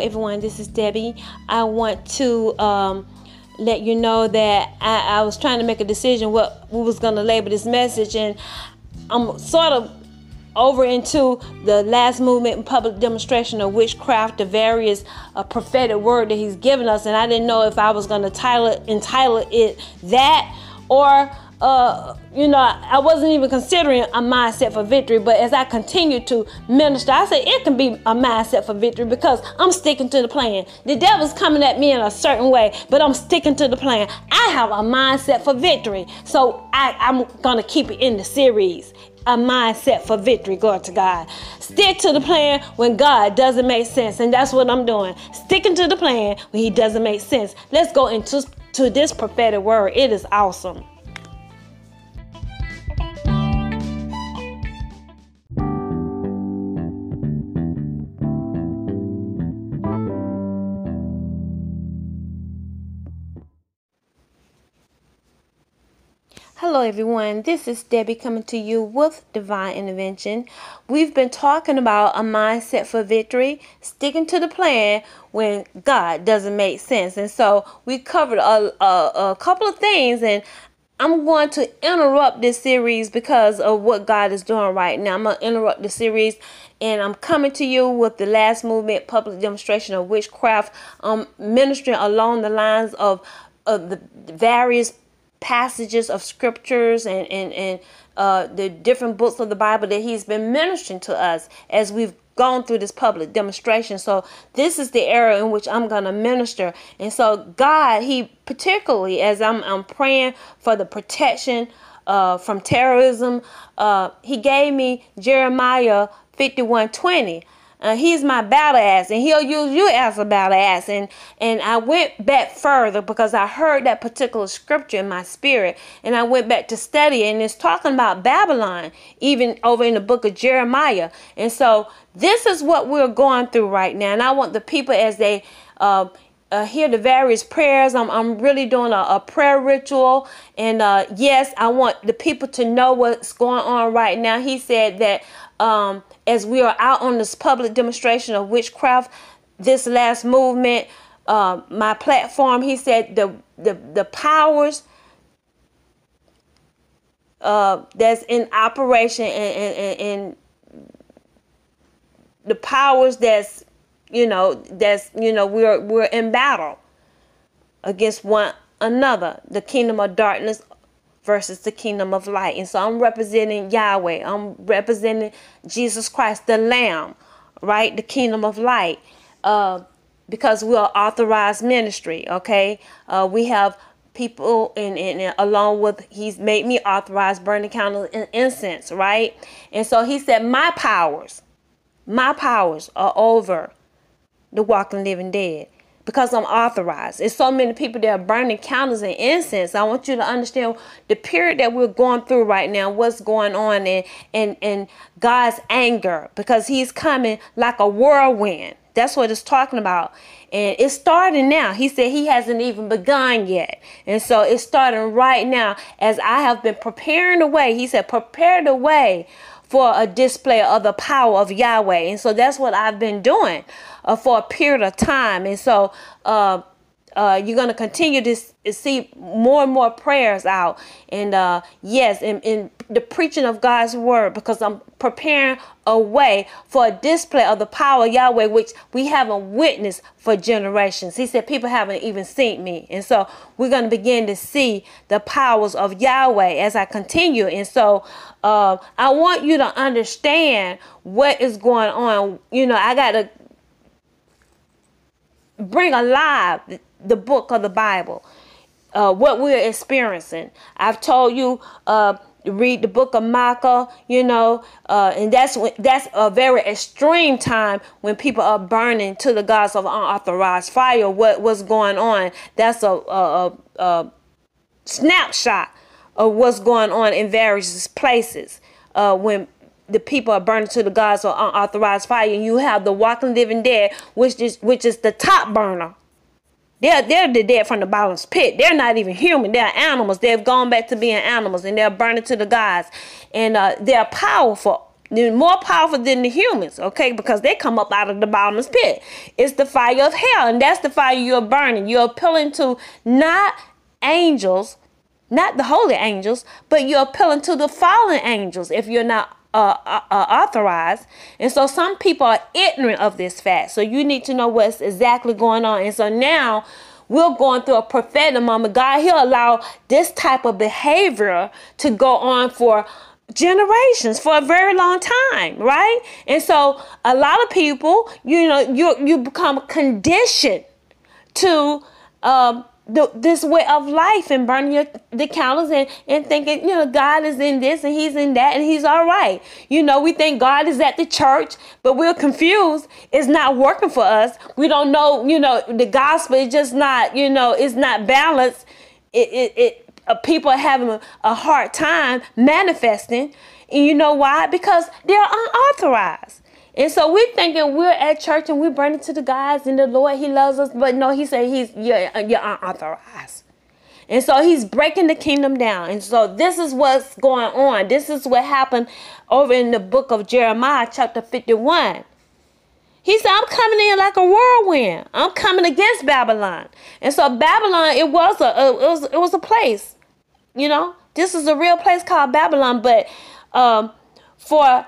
Everyone. This is Debbie. I want to um, let you know that I, I, was trying to make a decision what we was to label this message, and I'm sort of over into the last movement and public demonstration of witchcraft, the various uh, prophetic word that he's given us, and I didn't know if I was to title entitle it that or uh, you know, I wasn't even considering a mindset for victory. But as I continue to minister, I said it can be a mindset for victory because I'm sticking to the plan. The devil's coming at me in a certain way, but I'm sticking to the plan. I have a mindset for victory. So I, I'm to keep it in the series. A mindset for victory, glory to God. Stick to the plan when God doesn't make sense, and that's what I'm doing. Sticking to the plan when He doesn't make sense. Let's go into to this prophetic word. It is awesome. Hello, everyone. This is Debbie coming to you with Divine Intervention. We've been talking about a mindset for victory, sticking to the plan when God doesn't make sense. And so we covered a, a, a couple of things, and I'm going to interrupt this series because of what God is doing right now. I'm going to interrupt the series and I'm coming to you with the last movement public demonstration of witchcraft. I'm ministering along the lines of, of the various passages of scriptures and, and, and uh, the different books of the Bible that he's been ministering to us as we've gone through this public demonstration. So this is the era in which I'm going to minister. And so God, he particularly as I'm, I'm praying for the protection uh, from terrorism, uh, he gave me Jeremiah 5120. Uh, he's my battle ass, and he'll use you as a battle ass. And and I went back further because I heard that particular scripture in my spirit, and I went back to study, and it's talking about Babylon, even over in the book of Jeremiah. And so this is what we're going through right now, and I want the people as they. Uh, uh, hear the various prayers. I'm, I'm really doing a, a prayer ritual. And uh, yes, I want the people to know what's going on right now. He said that um, as we are out on this public demonstration of witchcraft, this last movement, uh, my platform, he said the the the powers uh, that's in operation and, and, and the powers that's you know that's you know we're we're in battle against one another the kingdom of darkness versus the kingdom of light. And so I'm representing Yahweh. I'm representing Jesus Christ, the Lamb, right? The kingdom of light. Uh, because we are authorized ministry, okay? Uh, we have people and, and, along with he's made me authorized burning candles and incense, right? And so he said, My powers, my powers are over the walking living dead because I'm authorized. It's so many people that are burning candles and incense. I want you to understand the period that we're going through right now, what's going on, and and and God's anger because He's coming like a whirlwind. That's what it's talking about. And it's starting now. He said he hasn't even begun yet. And so it's starting right now as I have been preparing the way. He said, prepare the way for a display of the power of Yahweh. And so that's what I've been doing uh, for a period of time. And so uh, uh, you're going to continue to see more and more prayers out. And uh, yes, in, in the preaching of God's word, because I'm preparing a way for a display of the power of Yahweh, which we haven't witnessed for generations. He said people haven't even seen me. And so we're going to begin to see the powers of Yahweh as I continue. And so uh, I want you to understand what is going on. You know, I got to bring alive the book of the Bible, uh, what we're experiencing. I've told you. Uh, read the book of Micah, you know, uh, and that's that's a very extreme time when people are burning to the gods of unauthorized fire. What was going on? That's a, a, a, a snapshot of what's going on in various places uh, when the people are burning to the gods of unauthorized fire, and you have the walking living dead, which is which is the top burner. They're they're the dead from the bottomless pit. They're not even human. They're animals. They've gone back to being animals, and they're burning to the gods, and uh, they're powerful They're more powerful than the humans, okay? Because they come up out of the bottomless pit. It's the fire of hell, and that's the fire you're burning. You're appealing to not angels, not the holy angels, but you're appealing to the fallen angels if you're not uh, uh, uh, authorized. And so some people are ignorant of this fact. So you need to know what's exactly going on. And so now we're going through a prophetic moment. God, He'll allow this type of behavior to go on for generations for a very long time right and so a lot of people you know you you become conditioned to um, the, this way of life and burning your, the candles and, and thinking, you know, God is in this and he's in that and he's all right. You know, we think God is at the church, but we're confused. It's not working for us. We don't know, you know, the gospel is just not, you know, it's not balanced. It, it, it uh, people are having a, a hard time manifesting. And you know why? Because they're unauthorized. And so we're thinking we're at church and we're burning to the guys and the Lord, He loves us. But no, He said He's you're, you're unauthorized. And so He's breaking the kingdom down. And so this is what's going on. This is what happened over in the book of Jeremiah, chapter 51. He said, I'm coming in like a whirlwind. I'm coming against Babylon. And so Babylon, it was a, a it was it was a place. You know, this is a real place called Babylon. But um, for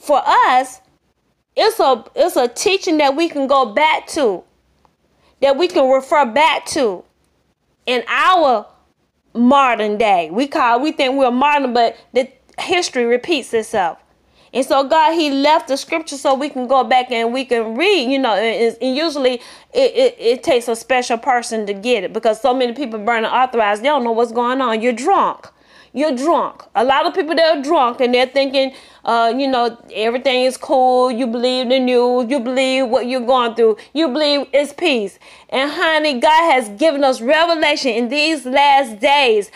for us, it's a it's a teaching that we can go back to, that we can refer back to in our modern day. We call we think we're modern, but the history repeats itself. And so God, He left the scripture so we can go back and we can read. You know, and, and usually it, it, it, takes a special person to get it because so many people burn authorized. They don't know what's going on. You're drunk you're drunk. A lot of people they're drunk and they're thinking, uh, you know, everything is cool. You believe the news. You believe what you're going through. You believe it's peace. And honey, God has given us revelation in these last days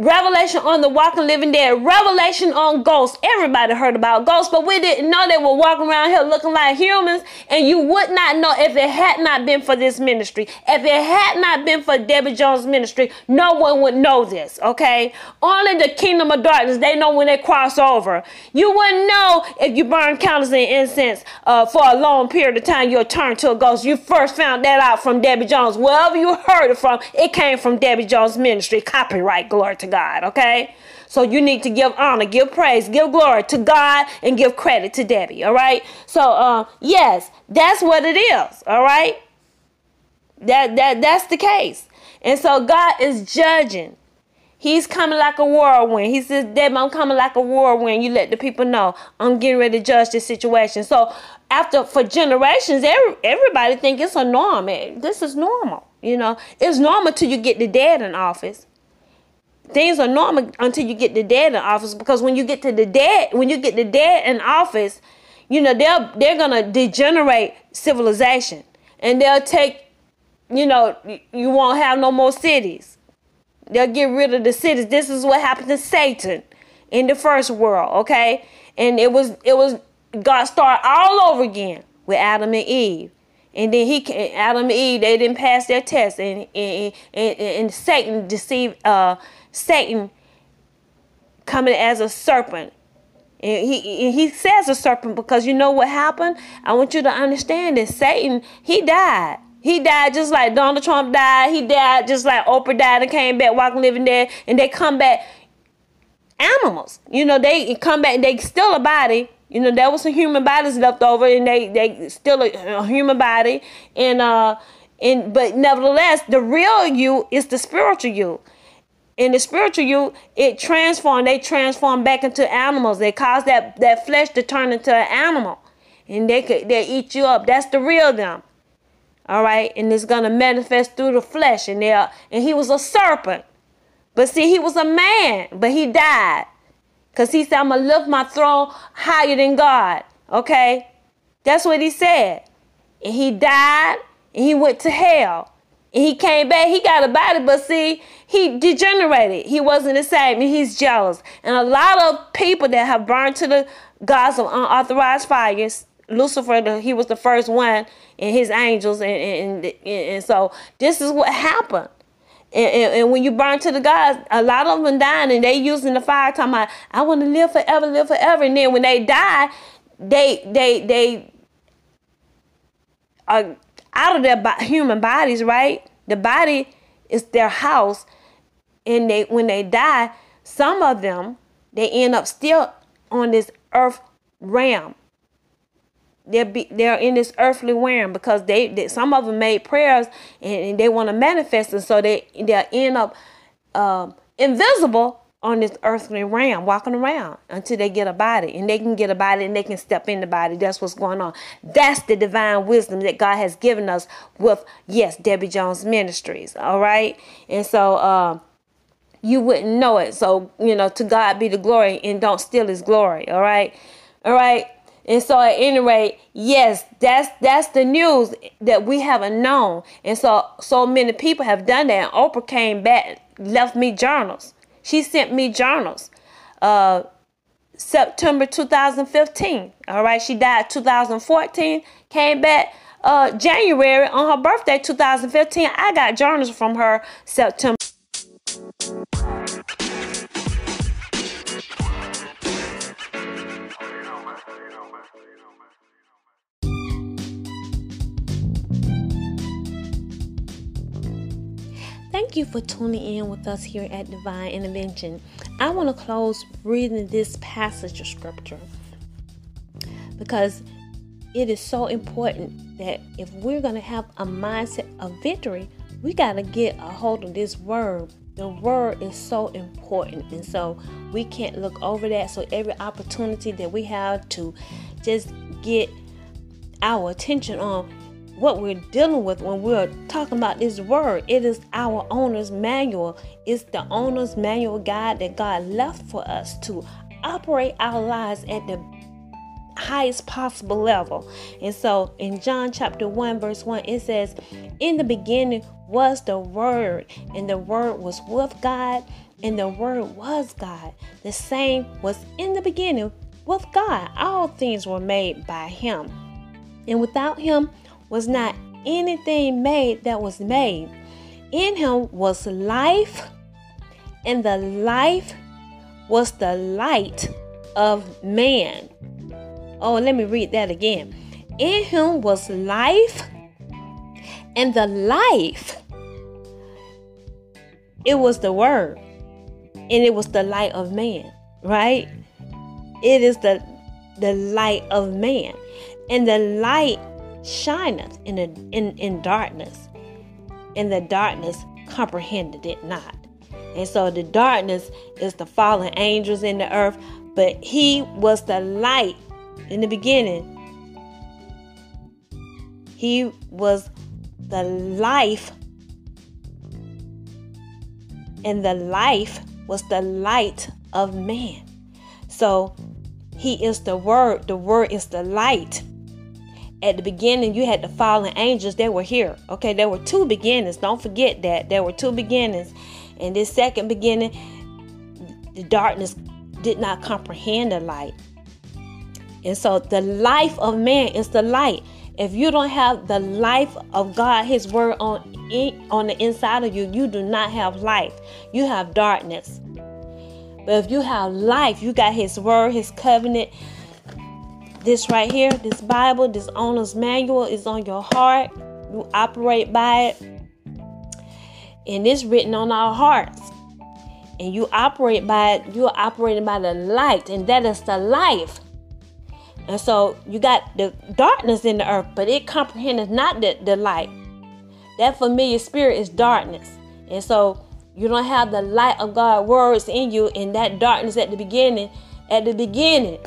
Revelation on the walking living dead. Revelation on ghosts. Everybody heard about ghosts, but we didn't know they were walking around here looking like humans. And you would not know if it had not been for this ministry. If it had not been for Debbie Jones' ministry, no one would know this, okay? Only the kingdom of darkness, they know when they cross over. You wouldn't know if you burn candles and incense uh, for a long period of time, you'll turn to a ghost. You first found that out from Debbie Jones. Wherever you heard it from, it came from Debbie Jones' ministry. Copyright, glory to God, okay? So you need to give honor, give praise, give glory to God, and give credit to Debbie, all right? So, uh, yes, that's what it is, all right? That, that, that's the case. And so God is judging. He's coming like a whirlwind. He says, Debbie, I'm coming like a whirlwind. You let the people know I'm getting ready to judge this situation. So after for generations, every, everybody think it's a norm. This is normal. You know, it's normal till you get the dead in office things are normal until you get the dead in office because when you get to the dead when you get the dead in office you know they're they're gonna degenerate civilization. And they'll take you know you won't have no more cities. They'll get rid of the cities. This is what happened to satan in the first world okay? And it was it was god started all over again with adam and eve and then he adam and eve they didn't pass their test and and, and, and satan deceived uh Satan coming as a serpent. And he he says a serpent because you know what happened? I want you to understand that Satan, he died. He died just like Donald Trump died. He died just like Oprah died and came back walking living there. And they come back animals. You know, they come back, and they still a body. You know, there was some human bodies left over and they they still a, a human body. And uh and but nevertheless, the real you is the spiritual you. In the spiritual you it transform they transform back into animals. They cause that that flesh to turn into an animal. And they could they eat you up. That's the real them. All right? And it's gonna manifest through the flesh. And they and he was a serpent. But see he was a man but he died because he said i'm gonna lift my throne higher than god okay that's what he said and he died and he went to hell and he came back, he got a body, but see, he degenerated. He wasn't the same, and he's jealous. And a lot of people that have burned to the gods of unauthorized fires, Lucifer, the, he was the first one, and his angels, and, and, and, and so this is what happened. And, and, and, when you burn to the gods, a lot of them dying and they using the fire talking about, I want to live forever, live forever. And then when they die, they they they are out of their human bodies, right? The body is their house, and they when they die, some of them they end up still on this earth realm. They're be, they're in this earthly realm because they, they some of them made prayers and, and they want to manifest, and so they they end up um, invisible on this earthly realm, walking around until they get a body, and they can get a body and they can step in the body. That's what's going on. That's the divine wisdom that God has given us with yes, Debbie Jones Ministries. All right, and so. Uh, you wouldn't know it. So, you know, to God be the glory and don't steal his glory. All right. All right. And so at any rate, yes, that's that's the news that we haven't known. And so so many people have done that. And Oprah came back, left me journals. She sent me journals. Uh September 2015. All right, she died 2014, came back uh January on her birthday 2015. I got journals from her September Thank you for tuning in with us here at Divine Intervention. I want to close reading this passage of scripture because it is so important that if we're going to have a mindset of victory, we got to get a hold of this word. The word is so important, and so we can't look over that. So, every opportunity that we have to just get our attention on what we're dealing with when we're talking about this word. It is our owner's manual. It's the owner's manual guide that God left for us to operate our lives at the highest possible level. And so in John chapter 1, verse 1, it says, In the beginning was the Word, and the Word was with God, and the Word was God. The same was in the beginning with God. All things were made by Him. And without Him, was not anything made that was made. In him was life, and the life was the light of man. Oh, let me read that again. In him was life, and the life, it was the word, and it was the light of man, right? It is the the light of man. And the light shineth in, a, in, in darkness, and the darkness comprehended it not. And so the darkness is the fallen angels in the earth, but he was the light in the beginning. He was the life, and the life was the light of man. So he is the word, the word is the light at the beginning you had the fallen angels they were here okay? There were two beginnings. Don't forget that. There were two beginnings. And this second beginning the darkness did not comprehend the light. And so the life of man is the light. If you don't have the life of god his word on on the inside of you you do not have life. You have darkness. But if you have life you got his word his covenant this right here, this Bible, this owner's manual is on your heart. You operate by it. And it's written on our hearts. And you operate by it, you're operating by the light, and that is the life. And so you got the darkness in the earth, but it comprehends not the, the light. That familiar spirit is darkness. And so you don't have the light of God words in you, and that darkness at the beginning, at the beginning,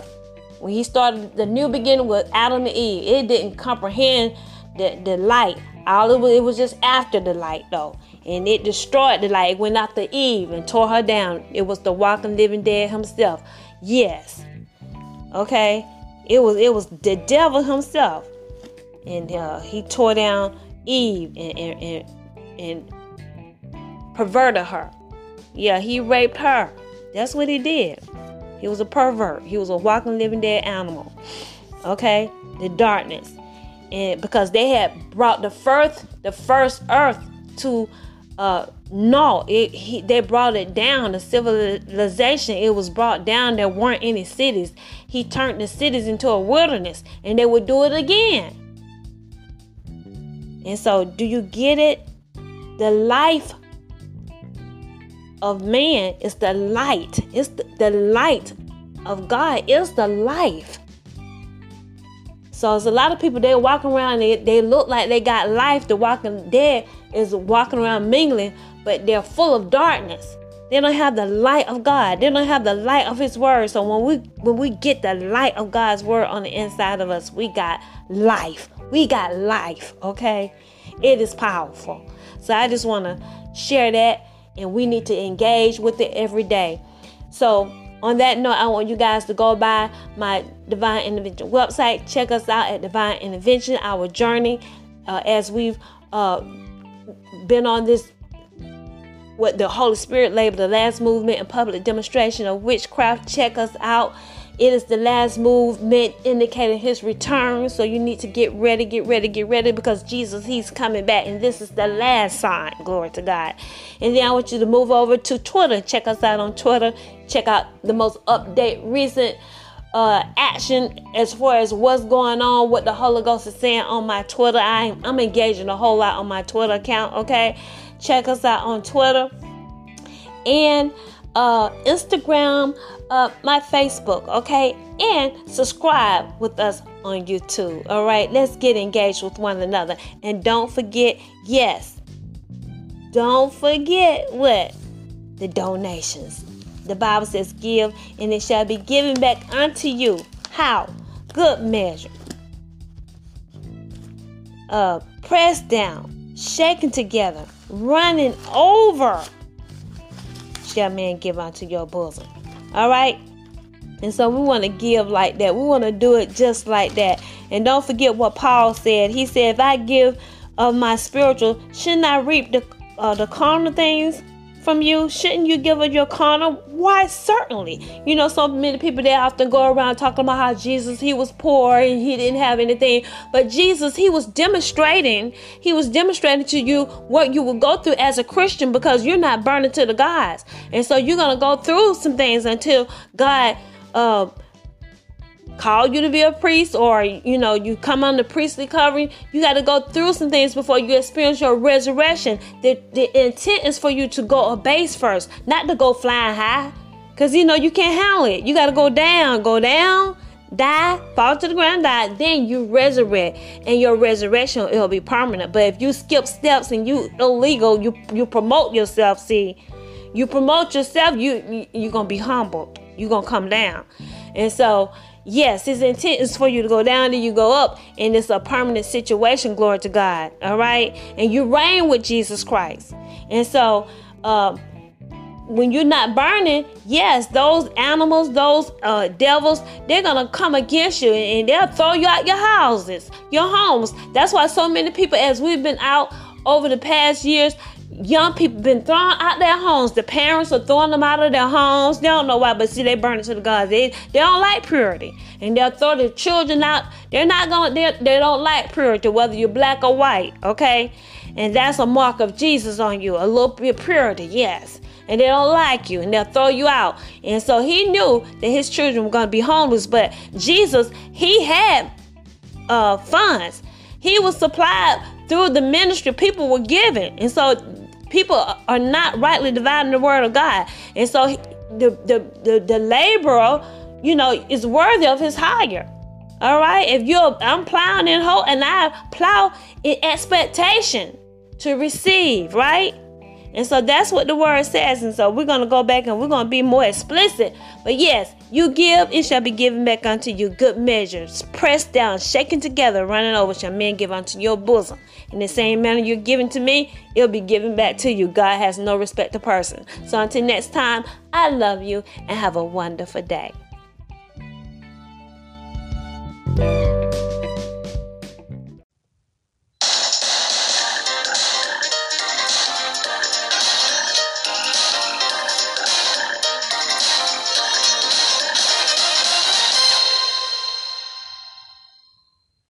when he started the new beginning with Adam and Eve, it didn't comprehend the, the light. All it was, it was just after the light though. And it destroyed the light. It went after Eve and tore her down. It was the walking living dead himself. Yes. Okay. It was it was the devil himself. And uh, he tore down Eve and, and, and, and perverted her. Yeah, he raped her. That's what he did. He was a pervert. He was a walking, living, dead animal. Okay, the darkness, and because they had brought the first, the first earth to uh, no, it he, they brought it down. The civilization it was brought down. There weren't any cities. He turned the cities into a wilderness, and they would do it again. And so, do you get it? The life of man is the light. It's the, the light of God. Is the life. So there's a lot of people they walk around. They, they look like they got life. The walking dead is walking around mingling, but they're full of darkness. They don't have the light of God. They don't have the light of His Word. So when we when we get the light of God's Word on the inside of us, we got life. We got life. Okay, it is powerful. So I just want to share that, and we need to engage with it every day. So on that note, I want you guys to go by my Divine Intervention website. Check us out at Divine Intervention, our journey uh, as we've uh, been on this what the Holy Spirit labeled the last movement and public demonstration of witchcraft. Check us out. It is the last movement indicating his return. So you need to get ready, get ready, get ready because Jesus, he's coming back. And this is the last sign. Glory to God. And then I want you to move over to Twitter. Check us out on Twitter. Check out the most update, recent uh, action as far as what's going on, what the Holy Ghost is saying on my Twitter. I, I'm engaging a whole lot on my Twitter account, okay? Check us out on Twitter and uh, Instagram, uh, my Facebook, okay? And subscribe with us on YouTube, all right? Let's get engaged with one another. And don't forget, yes, don't forget what? The donations. The Bible says, Give, and it shall be given back unto you. How? Good measure. Uh, pressed down, shaken together, running over shall man give unto your bosom. All right? And so we want to give like that. We want to do it just like that. And don't forget what Paul said. He said, if I give of my spiritual, shouldn't I reap the, uh, the carnal things? From you? Shouldn't you give of your carnal? Why, certainly. You know, so many people they often go around talking about how Jesus, he was poor and he didn't have anything. But Jesus, he was demonstrating, he was demonstrating to you what you will go through as a Christian because you're not burning to the gods. And so you're going to go through some things until God, uh, call you to be a priest or you know you come the priestly covering you got to go through some things before you experience your resurrection. The, the intent is for you to go a base first not to go flying high. Because you know you can't handle it. You got to go down go down die fall to the ground die. Then you resurrect and your resurrection it'll be permanent. But if you skip steps and you illegal you you promote yourself see. You promote yourself you, you you're gonna be humbled. You're gonna come down. And so Yes, his intent is for you to go down and you go up, and it's a permanent situation, glory to God. All right. And you reign with Jesus Christ. And so, uh, when you're not burning, yes, those animals, those uh, devils, they're gonna come against you and they'll throw you out your houses, your homes. That's why so many people, as we've been out over the past years, young people been thrown out their homes. The parents are throwing them out of their homes. They don't know why, but see, they burn it to the gods. They they don't like purity, and they'll throw their children out. They're not gonna. They don't like purity, whether you're black or white. Okay, and that's a mark of Jesus on you. A little bit purity, yes. And they don't like you, and they'll throw you out. And so he knew that his children were gonna be homeless, but Jesus, he had uh, funds. He was supplied through the ministry people were giving. And so people are not rightly dividing the word of God. And so the, the, the, the laborer, you know, is worthy of his hire. All right. If you're, I'm plowing in hope and I plow in expectation to receive, right? And so that's what the word says. And so we're going to go back and we're going to be more explicit. But yes, you give, it shall be given back unto you. Good measures, pressed down, shaken together, running over, shall men give unto your bosom. In the same manner you're giving to me, it'll be given back to you. God has no respect to person. So until next time, I love you and have a wonderful day.